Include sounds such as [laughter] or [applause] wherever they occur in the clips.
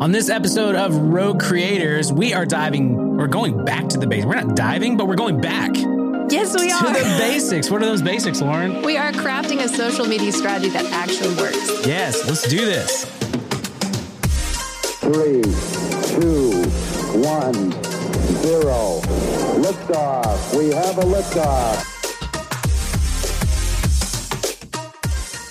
On this episode of Rogue Creators, we are diving, we're going back to the basics. We're not diving, but we're going back Yes, we are. To the [laughs] basics. What are those basics, Lauren? we are crafting a social media strategy that actually works. Yes, let's do this. Three, two, one, zero. Liftoff. We have a liftoff.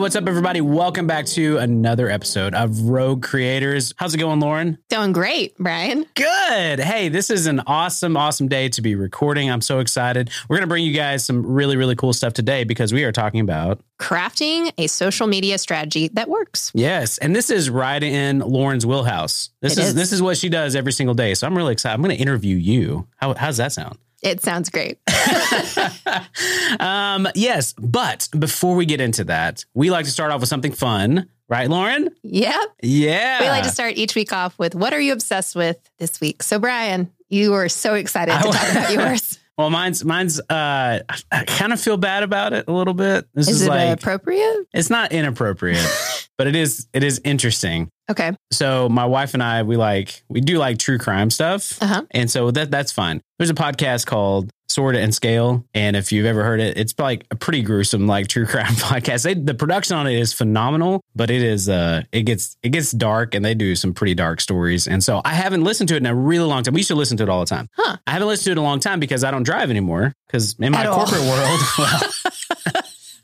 What's up, everybody? Welcome back to another episode of Rogue Creators. How's it going, Lauren? Doing great, Brian. Good. Hey, this is an awesome, awesome day to be recording. I'm so excited. We're going to bring you guys some really, really cool stuff today because we are talking about, Crafting a social media strategy that works. yes, and this is right in Lauren's wheelhouse. This is, is. this is what she does every single day. So I'm really excited. I'm going to interview you. How, how's that sound? It sounds great. [laughs] um, yes, but before we get into that, we like to start off with something fun, right, Lauren? Yep. Yeah. We like to start each week off with what are you obsessed with this week? So, Brian, you were so excited to talk about [laughs] yours. Well, mine's mine's. Uh, I kind of feel bad about it a little bit. This is, Is it like appropriate? it's not inappropriate, [laughs] but it is it is interesting. Okay. So my wife and I, we like we do like true crime stuff, Uh-huh. and so that that's fine. There's a podcast called Sword and Scale, and if you've ever heard it, it's like a pretty gruesome like true crime [laughs] podcast. They, the production on it is phenomenal, but it is uh it gets it gets dark, and they do some pretty dark stories. And so I haven't listened to it in a really long time. We should listen to it all the time. Huh. I haven't listened to it in a long time because I don't drive anymore. Because in my corporate world, [laughs] well,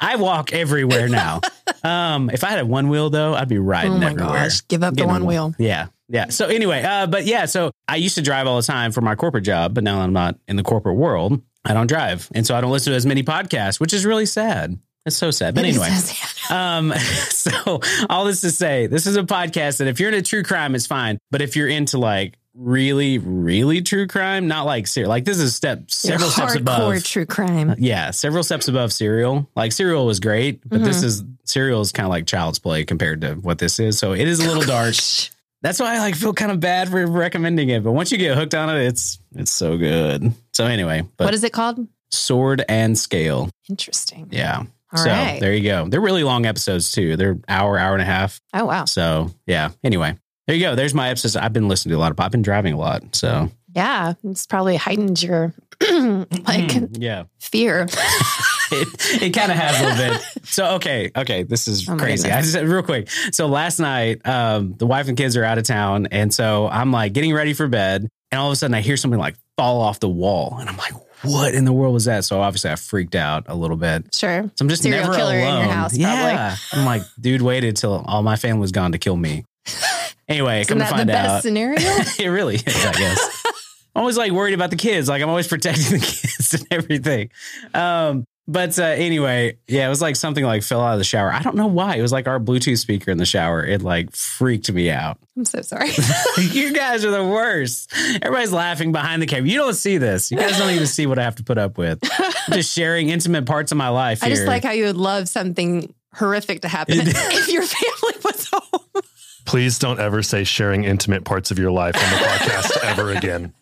I walk everywhere now. [laughs] Um, if I had a one wheel though, I'd be riding Oh my everywhere. gosh. Give up the one wheel. Yeah. Yeah. So anyway, uh, but yeah, so I used to drive all the time for my corporate job, but now I'm not in the corporate world. I don't drive. And so I don't listen to as many podcasts, which is really sad. It's so sad. But It anyway. so sad. [laughs] Um, [laughs] so all this to say, this is a podcast that if you're into true crime, it's fine. But if you're into like really, really true crime, not like serial, like this is step several steps above. true crime. Yeah, several steps above Serial. Like Serial was great, but this is Serial is kind of like child's play compared to what this is. So it is a little dark. That's why I like feel kind of bad for recommending it. But once you get hooked on it, it's it's so good. So anyway, but What is it called? Sword and Scale. Interesting. Yeah. All so right. there you go. They're really long episodes too. They're hour, hour and a half. Oh, wow. So yeah. Anyway, there you go. There's my episodes. I've been listening to a lot of. I've been driving a lot. So Yeah. It's probably heightened your [clears throat] like Mm, yeah. fear. [laughs] it, it kind of has a little bit. So okay, okay, this is Oh crazy. I just real quick. So last night, um, the wife and kids are out of town, and so I'm like getting ready for bed, and all of a sudden I hear something like fall off the wall, and I'm like, "What in the world was that?" So obviously I freaked out a little bit. Sure. So I'm just Serial never killer in your alone. house, probably. yeah, I'm like, dude, waited till all my family was gone to kill me. [laughs] Anyway, Isn't come to that the find best out, scenario? [laughs] it really is, I guess. [laughs] I'm always like worried about the kids. Like I'm always protecting the kids and everything. Um, but uh, anyway, yeah, it was like something like fell out of the shower. I don't know why. It was like our Bluetooth speaker in the shower. It like freaked me out. I'm so sorry. [laughs] [laughs] you guys are the worst. Everybody's laughing behind the camera. You don't see this. You guys don't even see what I have to put up with. I'm just sharing intimate parts of my life. I just like how you would love something horrific to happen [laughs] if your family was home. Please don't ever say sharing intimate parts of your life on the podcast ever again.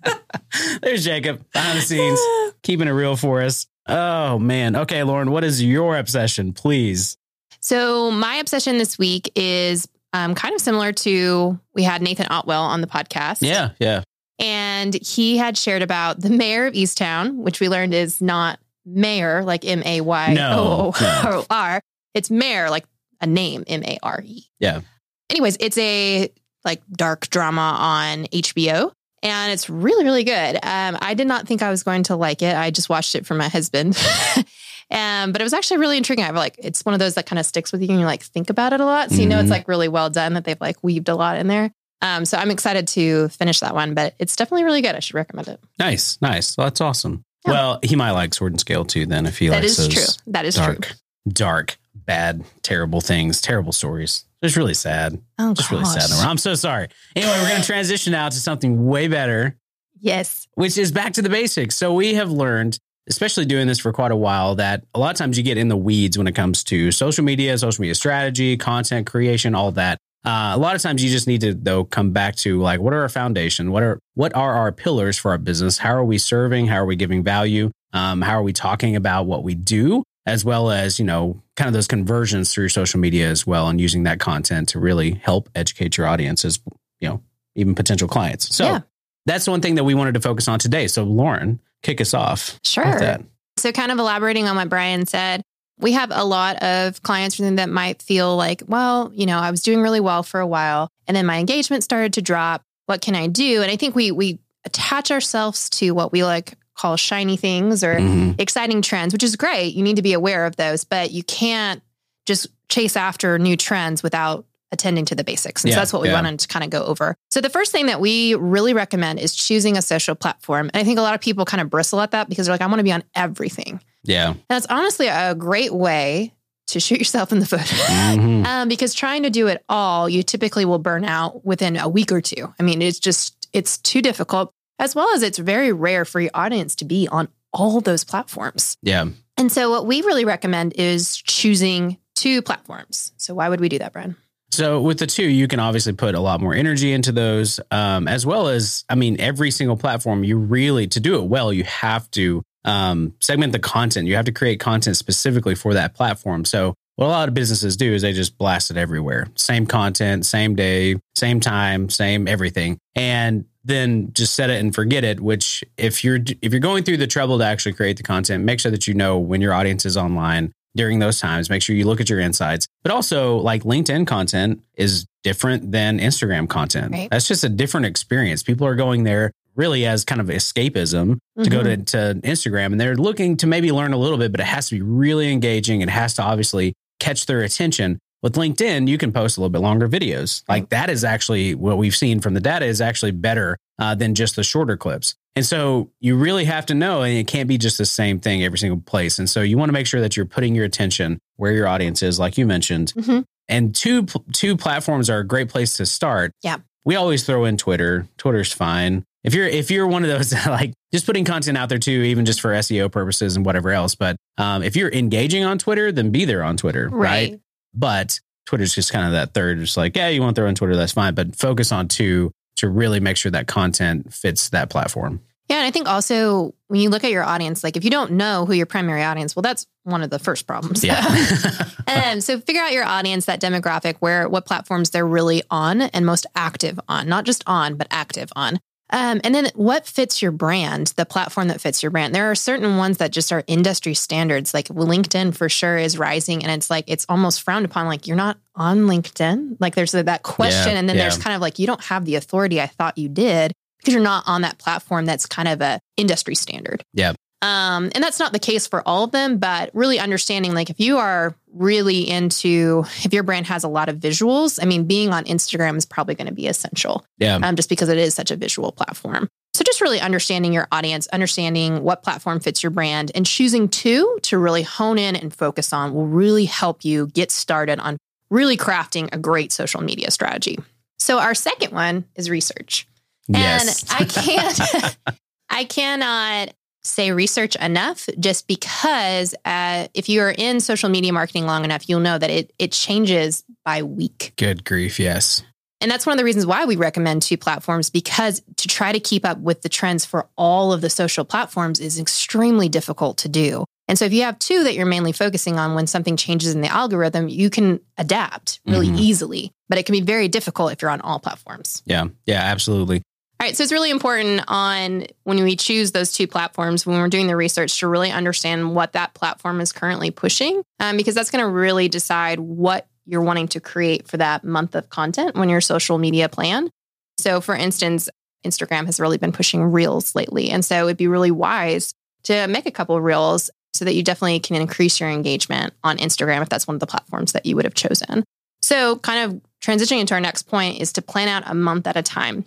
There's Jacob behind the scenes, [sighs] keeping it real for us. Oh man. Okay, Lauren, what is your obsession, please? So my obsession this week is um, kind of similar to we had Nathan Otwell on the podcast. Yeah, yeah. And he had shared about the Mare of Easttown, which we learned is not mayor, like M A Y O O R. [laughs] It's Mare, like a name, M A R E. Yeah. Anyways, it's a like dark drama on HBO. And it's really, really good. Um, I did not think I was going to like it. I just watched it for my husband. [laughs] um, but it was actually really intriguing. I like it's one of those that kind of sticks with you and you like think about it a lot. So you know it's Mhm. like really well done that they've like weaved a lot in there. Um, so I'm excited to finish that one, but it's definitely really good. I should recommend it. Nice, nice. Well, that's awesome. Yeah. Well, he might like Sword and Scale too. Then, if he That likes is those true. That is true. dark, dark, bad, terrible things, terrible stories. It's really sad. Oh, Just really sad. I'm so sorry. Anyway, we're going [gasps] to transition now to something way better. Yes. which is back to the basics. So we have learned, especially doing this for quite a while, that a lot of times you get in the weeds when it comes to social media, social media strategy, content creation, all that. Uh, a lot of times you just need to though come back to like what are our foundation? What are what are our pillars for our business? How are we serving? How are we giving value? Um, how are we talking about what we do? As well as, you know, kind of those conversions through social media as well, and using that content to really help educate your audiences, you know, even potential clients. So Yeah. that's one thing that we wanted to focus on today. So, Lauren, kick us off. Sure. with that. So, kind of elaborating on what Brian said, we have a lot of clients that might feel like, well, you know, I was doing really well for a while and then my engagement started to drop. What can I do? And I think we we attach ourselves to what we like call shiny things or Mhm. exciting trends, which is great. You need to be aware of those, but you can't just chase after new trends without attending to the basics. And Yeah, so that's what we yeah. wanted to kind of go over. So the first thing that we really recommend is choosing a social platform. And I think a lot of people kind of bristle at that because they're like, I want to be on everything. Yeah. And that's honestly a great way to shoot yourself in the foot. [laughs] Mhm. um, because trying to do it all, you typically will burn out within a week or two. I mean, it's just, it's too difficult, as well as it's very rare for your audience to be on all those platforms. Yeah. And so, what we really recommend is choosing two platforms. So, why would we do that, Brian? So with the two, you can obviously put a lot more energy into those, um, as well as, I mean, every single platform. You really to do it well, you have to um, segment the content. You have to create content specifically for that platform. So what a lot of businesses do is they just blast it everywhere. Same content, same day, same time, same everything, and then just set it and forget it. Which if you're if you're going through the trouble to actually create the content, make sure that you know when your audience is online during those times. Make sure you look at your insights. But also, like LinkedIn content is different than Instagram content. Right. That's just a different experience. People are going there really as kind of escapism to go to, mm-hmm. to Instagram and they're looking to maybe learn a little bit, but it has to be really engaging. It has to obviously catch their attention. With LinkedIn, you can post a little bit longer videos. Like that is actually what we've seen from the data is actually better uh, than just the shorter clips. And so you really have to know, and it can't be just the same thing every single place. And so you want to make sure that you're putting your attention where your audience is, like you mentioned. Mhm. And two two platforms are a great place to start. Yeah. we always throw in Twitter. Twitter's fine. If you're if you're one of those [laughs] like just putting content out there too, even just for SEO purposes and whatever else. But um, if you're engaging on Twitter, then be there on Twitter, right? Right. But Twitter's just kind of that third, just like, yeah, you want to throw in Twitter, that's fine. But focus on two to really make sure that content fits that platform. Yeah. And I think also when you look at your audience, like if you don't know who your primary audience, well, that's one of the first problems. Yeah. [laughs] [laughs] um, so figure out your audience, that demographic, where what platforms they're really on and most active on, not just on, but active on. Um, and then what fits your brand, the platform that fits your brand. There are certain ones that just are industry standards. Like LinkedIn for sure is rising, and it's like it's almost frowned upon. Like you're not on LinkedIn. Like there's that question, Yeah, and then yeah. there's kind of like you don't have the authority I thought you did because you're not on that platform that's kind of a industry standard. Yeah. Um, and that's not the case for all of them, but really understanding like if you are really into, if your brand has a lot of visuals, I mean, being on Instagram is probably going to be essential yeah. um, just because it is such a visual platform. So just really understanding your audience, understanding what platform fits your brand, and choosing two to really hone in and focus on will really help you get started on really crafting a great social media strategy. So our second one is research. yes. And I can't, [laughs] [laughs] I cannot say research enough just because uh, if you are in social media marketing long enough, you'll know that it, it changes by week. Good grief. Yes. And that's one of the reasons why we recommend two platforms because to try to keep up with the trends for all of the social platforms is extremely difficult to do. And so if you have two that you're mainly focusing on when something changes in the algorithm, you can adapt really Mhm. easily, but it can be very difficult if you're on all platforms. Yeah. Yeah. Absolutely. All right, so it's really important on when we choose those two platforms when we're doing the research to really understand what that platform is currently pushing, um, because that's going to really decide what you're wanting to create for that month of content when your social media plan. So, for instance, Instagram has really been pushing reels lately, and so it'd be really wise to make a couple reels so that you definitely can increase your engagement on Instagram if that's one of the platforms that you would have chosen. So, kind of transitioning into our next point is to plan out a month at a time.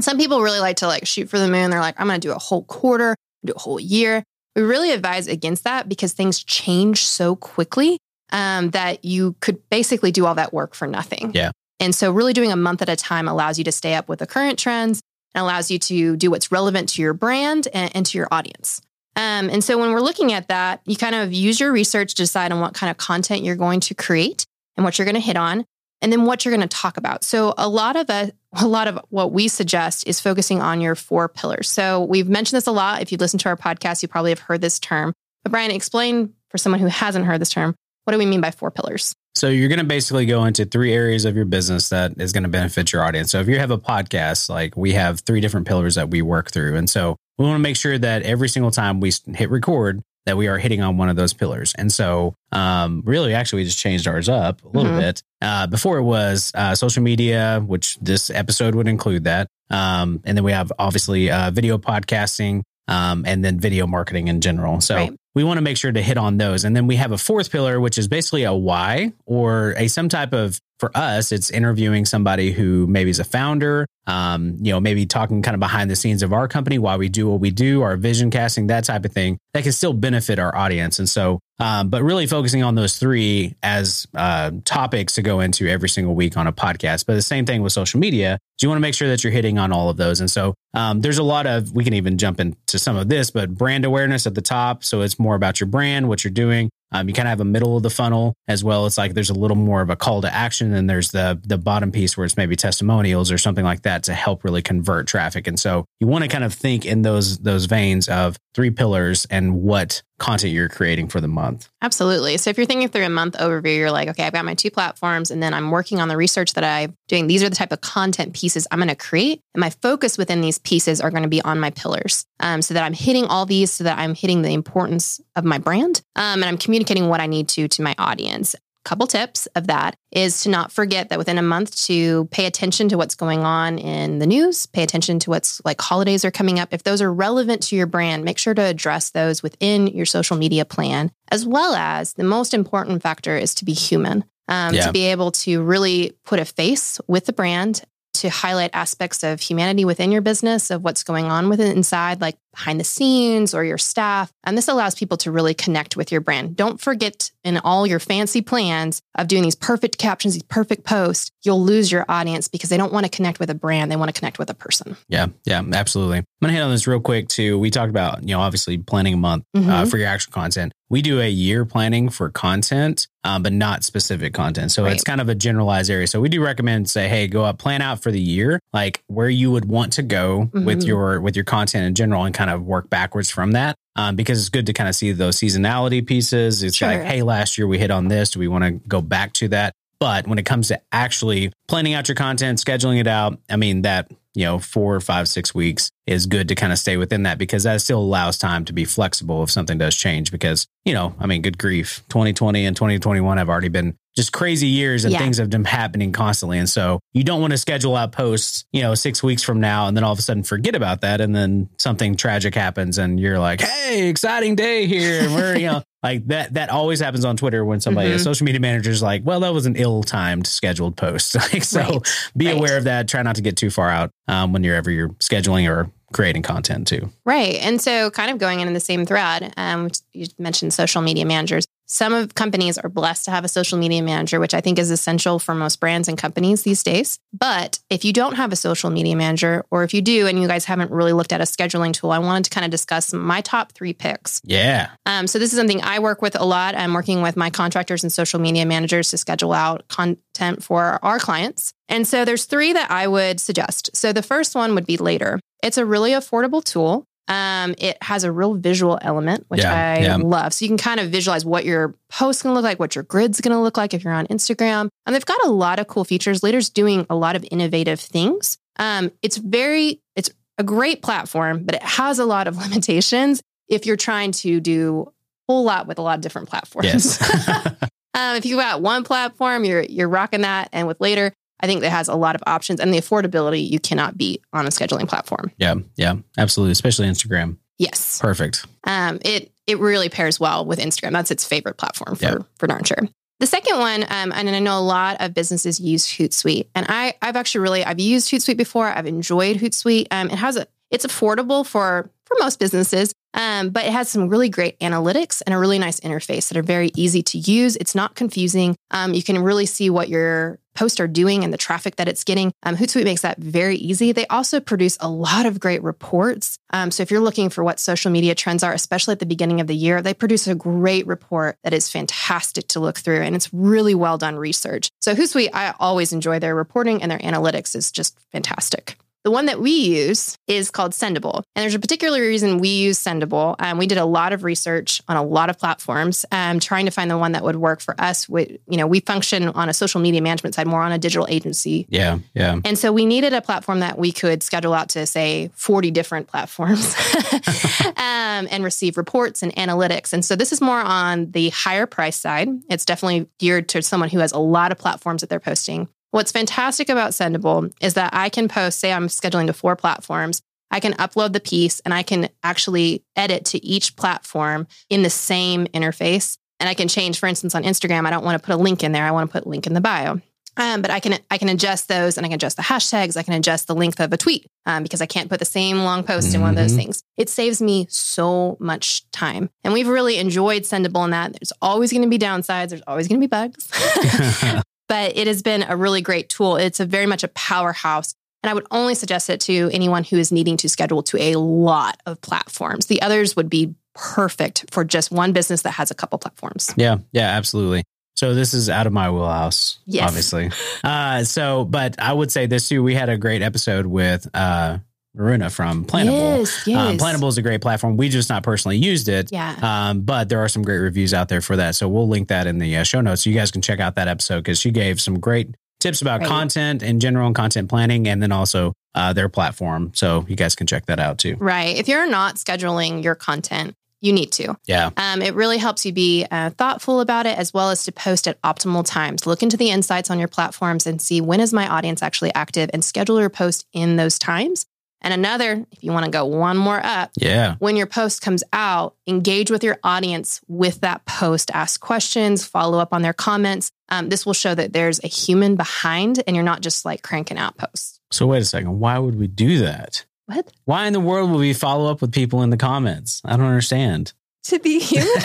And some people really like to like shoot for the moon. They're like, I'm going to do a whole quarter, do a whole year. We really advise against that because things change so quickly um, that you could basically do all that work for nothing. Yeah. And so, really doing a month at a time allows you to stay up with the current trends and allows you to do what's relevant to your brand and, and to your audience. Um, and so when we're looking at that, you kind of use your research to decide on what kind of content you're going to create and what you're going to hit on, and then what you're going to talk about. So a lot of a, a lot of what we suggest is focusing on your four pillars. So we've mentioned this a lot. If you listen to our podcast, you probably have heard this term. But Brian, explain for someone who hasn't heard this term, what do we mean by four pillars? So you're going to basically go into three areas of your business that is going to benefit your audience. So if you have a podcast, like we have three different pillars that we work through. And so we want to make sure that every single time we hit record, that we are hitting on one of those pillars. And so, um, really, actually, we just changed ours up a little mm-hmm. bit. Uh, before it was uh, social media, which this episode would include that. Um, and then we have obviously uh, video podcasting, um, and then video marketing in general. So right. We want to make sure to hit on those. And then we have a fourth pillar, which is basically a why or a some type of for us, it's interviewing somebody who maybe is a founder, um, you know, maybe talking kind of behind the scenes of our company, why we do what we do, our vision casting, that type of thing that can still benefit our audience. And so, um, but really focusing on those three as uh, topics to go into every single week on a podcast. But the same thing with social media. Do you want to make sure that you're hitting on all of those? And so um, there's a lot of, we can even jump into some of this, but brand awareness at the top. So it's more about your brand, what you're doing. Um, you kind of have a middle of the funnel as well. It's like there's a little more of a call to action, and there's the the bottom piece where it's maybe testimonials or something like that to help really convert traffic. And so you want to kind of think in those those veins of three pillars and what content you're creating for the month. Absolutely. So if you're thinking through a month overview, you're like, okay, I've got my two platforms and then I'm working on the research that I'm doing. These are the type of content pieces I'm going to create. And my focus within these pieces are going to be on my pillars um, so that I'm hitting all these so that I'm hitting the importance of my brand um, and I'm communicating what I need to to my audience couple tips of that is to not forget that within a month to pay attention to what's going on in the news, pay attention to what's like holidays are coming up. If those are relevant to your brand, make sure to address those within your social media plan, as well as the most important factor is to be human. Um, yeah. To be able to really put a face with the brand to highlight aspects of humanity within your business, of what's going on with it inside, like behind the scenes or your staff. And this allows people to really connect with your brand. Don't forget in all your fancy plans of doing these perfect captions, these perfect posts, you'll lose your audience because they don't want to connect with a brand. They want to connect with a person. Yeah, yeah, absolutely. I'm going to hit on this real quick too. We talked about, you know, obviously planning a month uh, mm-hmm. uh, for your actual content. We do a year planning for content, um, but not specific content. So right. it's kind of a generalized area. So we do recommend say, hey, go up, plan out for the year, like where you would want to go mm-hmm. with your with your content in general, and kind of work backwards from that. Um, because it's good to kind of see those seasonality pieces. It's sure. like, hey, last year we hit on this. Do we want to go back to that? But when it comes to actually planning out your content, scheduling it out, I mean, that you know, four or five, six weeks is good to kind of stay within that because that still allows time to be flexible if something does change. Because, you know, I mean, good grief, 2020 and 2021 have already been just crazy years and yeah. things have been happening constantly. And so you don't want to schedule out posts, you know, six weeks from now and then all of a sudden forget about that. And then something tragic happens and you're like, hey, exciting day here. We're, you know, like that, that always happens on Twitter when somebody, mm-hmm. a social media manager is like, well, that was an ill timed scheduled post. [laughs] like, so right. be right. aware of that. Try not to get too far out um, when you're ever you're scheduling or creating content too. Right. And so kind of going into the same thread, um, you mentioned social media managers. Some of companies are blessed to have a social media manager, which I think is essential for most brands and companies these days. But if you don't have a social media manager, or if you do and you guys haven't really looked at a scheduling tool, I wanted to kind of discuss my top three picks. Yeah. Um, so this is something I work with a lot. I'm working with my contractors and social media managers to schedule out content for our clients. And so there's three that I would suggest. So the first one would be Later. It's a really affordable tool. Um, it has a real visual element, which yeah, I yeah. love. So you can kind of visualize what your post's going to look like, what your grid's going to look like if you're on Instagram. And they've got a lot of cool features. Later's doing a lot of innovative things. Um, it's very, it's a great platform, but it has a lot of [laughs] limitations if you're trying to do a whole lot with a lot of different platforms. Yes. [laughs] um, if you've got one platform, you're you're rocking that, and with Later, I think that has a lot of options and the affordability you cannot beat on a scheduling platform. Yeah, yeah, absolutely, especially Instagram. Yes. Perfect. Um, it it really pairs well with Instagram. That's its favorite platform for yep. for darn sure. The second one, um, and I know a lot of businesses use Hootsuite, and I I've actually really I've used Hootsuite before. I've enjoyed Hootsuite. Um, it has a it's affordable for for most businesses. Um, but it has some really great analytics and a really nice interface that are very easy to use. It's not confusing. Um, you can really see what your posts are doing and the traffic that it's getting. Um, Hootsuite makes that very easy. They also produce a lot of great reports. Um, so if you're looking for what social media trends are, especially at the beginning of the year, they produce a great report that is fantastic to look through and it's really well done research. So Hootsuite, I always enjoy their reporting and their analytics is just fantastic. The one that we use is called Sendible. And there's a particular reason we use Sendible. Um, we did a lot of research on a lot of platforms, um, trying to find the one that would work for us. We, you know, we function on a social media management side, more on a digital agency. Yeah, yeah. And so we needed a platform that we could schedule out to, say, 40 different platforms [laughs] um, and receive reports and analytics. And so this is more on the higher price side. It's definitely geared to someone who has a lot of platforms that they're posting. What's fantastic about Sendible is that I can post, say I'm scheduling to four platforms, I can upload the piece and I can actually edit to each platform in the same interface. And I can change, for instance, on Instagram, I don't want to put a link in there. I want to put link in the bio. Um, but I can I can adjust those and I can adjust the hashtags. I can adjust the length of a tweet um, because I can't put the same long post mm-hmm. in one of those mm-hmm. things. It saves me so much time, and we've really enjoyed Sendible in that. There's always going to be downsides. There's always going to be bugs, [laughs] [laughs] but it has been a really great tool. It's a very much a powerhouse. And I would only suggest it to anyone who is needing to schedule to a lot of platforms. The others would be perfect for just one business that has a couple platforms. Yeah, yeah, absolutely. So this is out of my wheelhouse, yes. obviously. Uh, so, but I would say this too. We had a great episode with uh, Maruna from Planable. Yes, yes. Um, Planable is a great platform. We just not personally used it. Yeah. Um, but there are some great reviews out there for that. So we'll link that in the uh, show notes so you guys can check out that episode because she gave some great tips about right. content in general and content planning and then also uh, their platform. So you guys can check that out too. Right. If you're not scheduling your content, you need to. Yeah. Um, it really helps you be uh, thoughtful about it as well as to post at optimal times. Look into the insights on your platforms and see when is my audience actually active and schedule your post in those times and another, if you want to go one more up, yeah. When your post comes out, engage with your audience with that post, ask questions, follow up on their comments. Um, this will show that there's a human behind and you're not just like cranking out posts. So, wait a second. Why would we do that? What? Why in the world would we follow up with people in the comments? I don't understand. To be human. [laughs]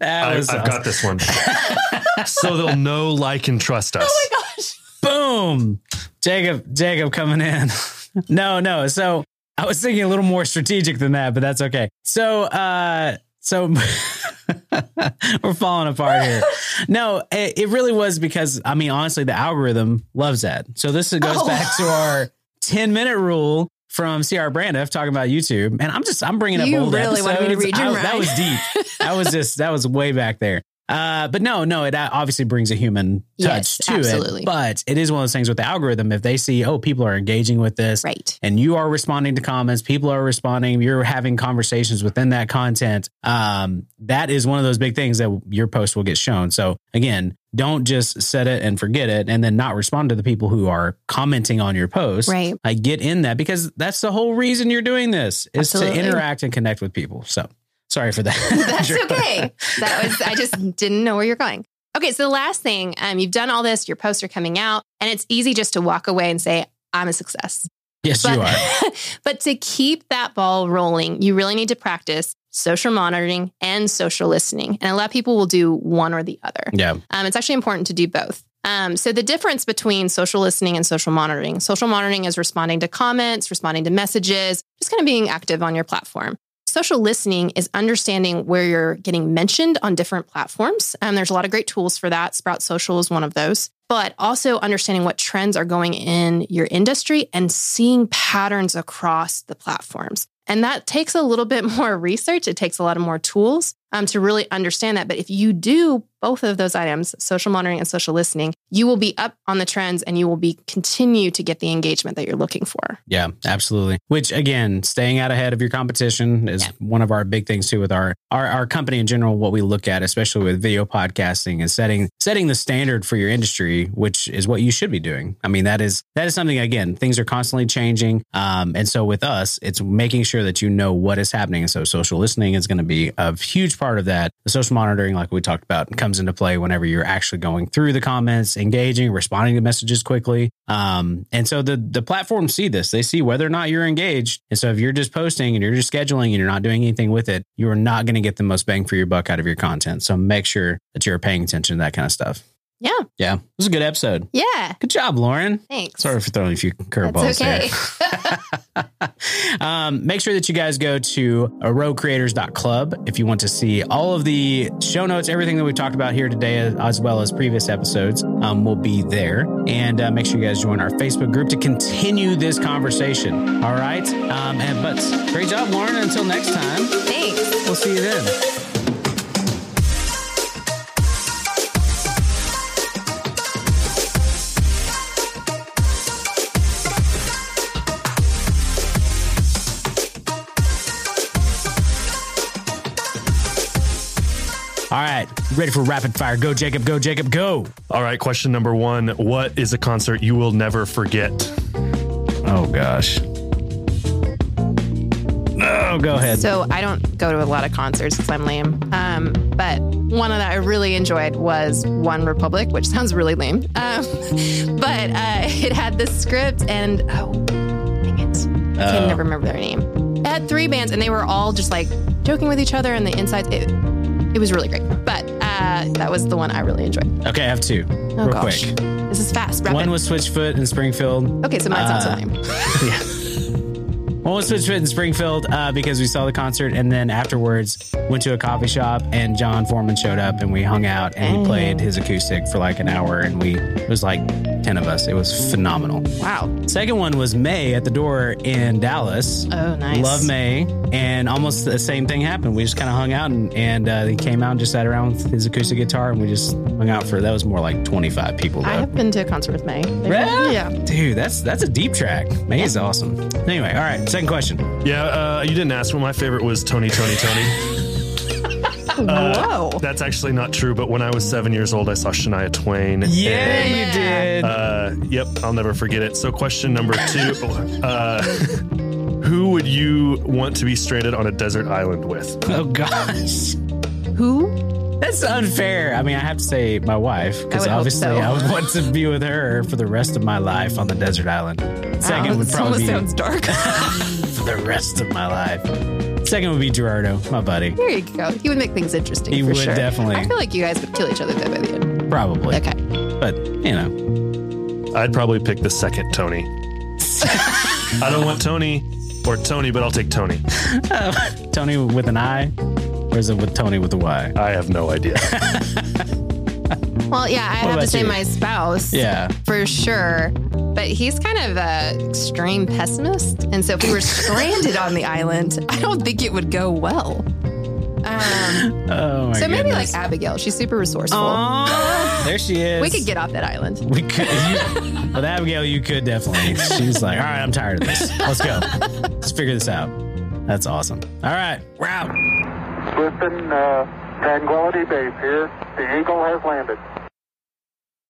I, have got this one. [laughs] so they'll know, like, and trust us. Oh my gosh. Boom. Jacob, Jacob coming in. [laughs] no, no. So I was thinking a little more strategic than that, but that's okay. So, uh, so [laughs] we're falling apart here. [laughs] No, it, it, really was because I mean, honestly, the algorithm loves that. So this goes oh. back to our 10 minute rule from CR Brandif talking about YouTube. And I'm just, I'm bringing up you old really episodes. Me to read I, that was deep. that was just, that was way back there. Uh, but no, no, it obviously brings a human touch yes, to absolutely. it. But it is one of those things with the algorithm. If they see, oh, people are engaging with this, right, and you are responding to comments, people are responding, you're having conversations within that content. Um, that is one of those big things that your post will get shown. So again, don't just set it and forget it and then not respond to the people who are commenting on your post. Right. I get in that because that's the whole reason you're doing this is Absolutely. to interact and connect with people. So Sorry for that. [laughs] That's okay. That was I just didn't know where you're going. Okay, so the last thing, um, you've done all this, your posts are coming out, and it's easy just to walk away and say, I'm a success. Yes, but, you are. [laughs] but to keep that ball rolling, you really need to practice social monitoring and social listening. And a lot of people will do one or the other. Yeah. Um, it's actually important to do both. Um, so the difference between social listening and social monitoring, social monitoring is responding to comments, responding to messages, just kind of being active on your platform. Social listening is understanding where you're getting mentioned on different platforms. And there's a lot of great tools for that. Sprout Social is one of those. But also understanding what trends are going in your industry and seeing patterns across the platforms. And that takes a little bit [laughs] more research. It takes a lot of more tools um, to really understand that. But if you do both of those items, social monitoring and social listening, you will be up on the trends and you will be continue to get the engagement that you're looking for. Yeah, absolutely. Which again, staying out ahead of your competition is yeah. one of our big things too with our, our our company in general. What we look at, especially with video podcasting, and setting setting the standard for your industry, which is what you should be doing. I mean, that is that is something again. Things are constantly changing, um, and so with us, it's making sure that you know what is happening. And so, social listening is going to be a huge part of that. The social monitoring, like we talked about, comes comes into play whenever you're actually going through the comments, engaging, responding to messages quickly. Um, and so the the platforms see this. They see whether or not you're engaged. And so if you're just posting and you're just scheduling and you're not doing anything with it, you are not going to get the most bang for your buck out of your content. So make sure that you're paying attention to that kind of stuff. Yeah. Yeah, it was a good episode. Yeah. Good job, Lauren. Thanks. Sorry for throwing a few curveballs okay. there. [laughs] um, make sure that you guys go to roguecreators.club if you want to see all of the show notes, everything that we talked about here today, as well as previous episodes, um, will be there. And uh, make sure you guys join our Facebook group to continue this conversation. All right. Um, and but great job, Lauren. Until next time, Thanks. we'll see you then. Right, ready for rapid fire? Go, Jacob. Go, Jacob. Go. All right, question number one What is a concert you will never forget? Oh gosh. No, go ahead. So I don't go to a lot of concerts because I'm lame. Um, but one that I really enjoyed was OneRepublic, which [laughs] sounds really lame. Um, [laughs] but uh, [laughs] it had the script and oh, dang it, I can Oh. never remember their name. It had three bands and they were all just like joking with each other and the insides. It, it was really great. Uh, that was the one I really enjoyed. okay, I have two. Oh real gosh, quick. this is fast. Rapid. One was Switchfoot in Springfield. okay, so mine's not so uh, lame. [laughs] yeah. One was Switchfoot in Springfield uh, because we saw the concert, and then afterwards went to a coffee shop, and Jon Foreman showed up, and we hung out, and he played his acoustic for like an hour, and we it was like ten of us. It was phenomenal. Wow. Second one was Mae at the door in Dallas. Oh, nice. Love Mae, and almost the same thing happened. We just kind of hung out, and, and uh, he came out and just sat around with his acoustic guitar, and we just hung out for that was more like twenty five people. Though. I have been to a concert with Mae. They're- Really? Yeah. Dude, that's that's a deep track. Mae is awesome. Anyway, all right. Second question. Yeah, uh, you didn't ask, but my favorite was Tony, Tony, Tony. [laughs] [laughs] Whoa. That's actually not true, but when I was seven years old, I saw Shania Twain. and, you did. Uh, yep, I'll never forget it. So, question number two [laughs] uh, [laughs] Who would you want to be stranded on a desert island with? oh gosh, Who? that's unfair. I mean, I have to say my wife because obviously so. I would want to be with her for the rest of my life on the desert island. Second Wow, would this probably almost be sounds dark. for the rest of my life. Second would be Gerardo, my buddy. there you go. He would make things interesting. He for would sure. definitely. I feel like you guys would kill each other though by the end. Probably. Okay. But you know, I'd probably pick the second Tony. [laughs] I don't want Tony or Tony, but I'll take Tony. [laughs] Tony with an I, or is it with Tony with a Y? I have no idea. [laughs] Well, yeah, I have to say you? my spouse. Yeah. For sure. But he's kind of a extreme pessimist. And so if we were [laughs] stranded on the island, I don't think it would go well. Um, [laughs] Oh my so maybe like. Abigail. She's super resourceful. Aw, there she is. We could get off that island. We could. You, with Abigail, you could definitely. She's like, all right, I'm tired of this. Let's go. Let's figure this out. That's awesome. All right, we're out. Listen, uh, Tranquility Base here. The Eagle has landed.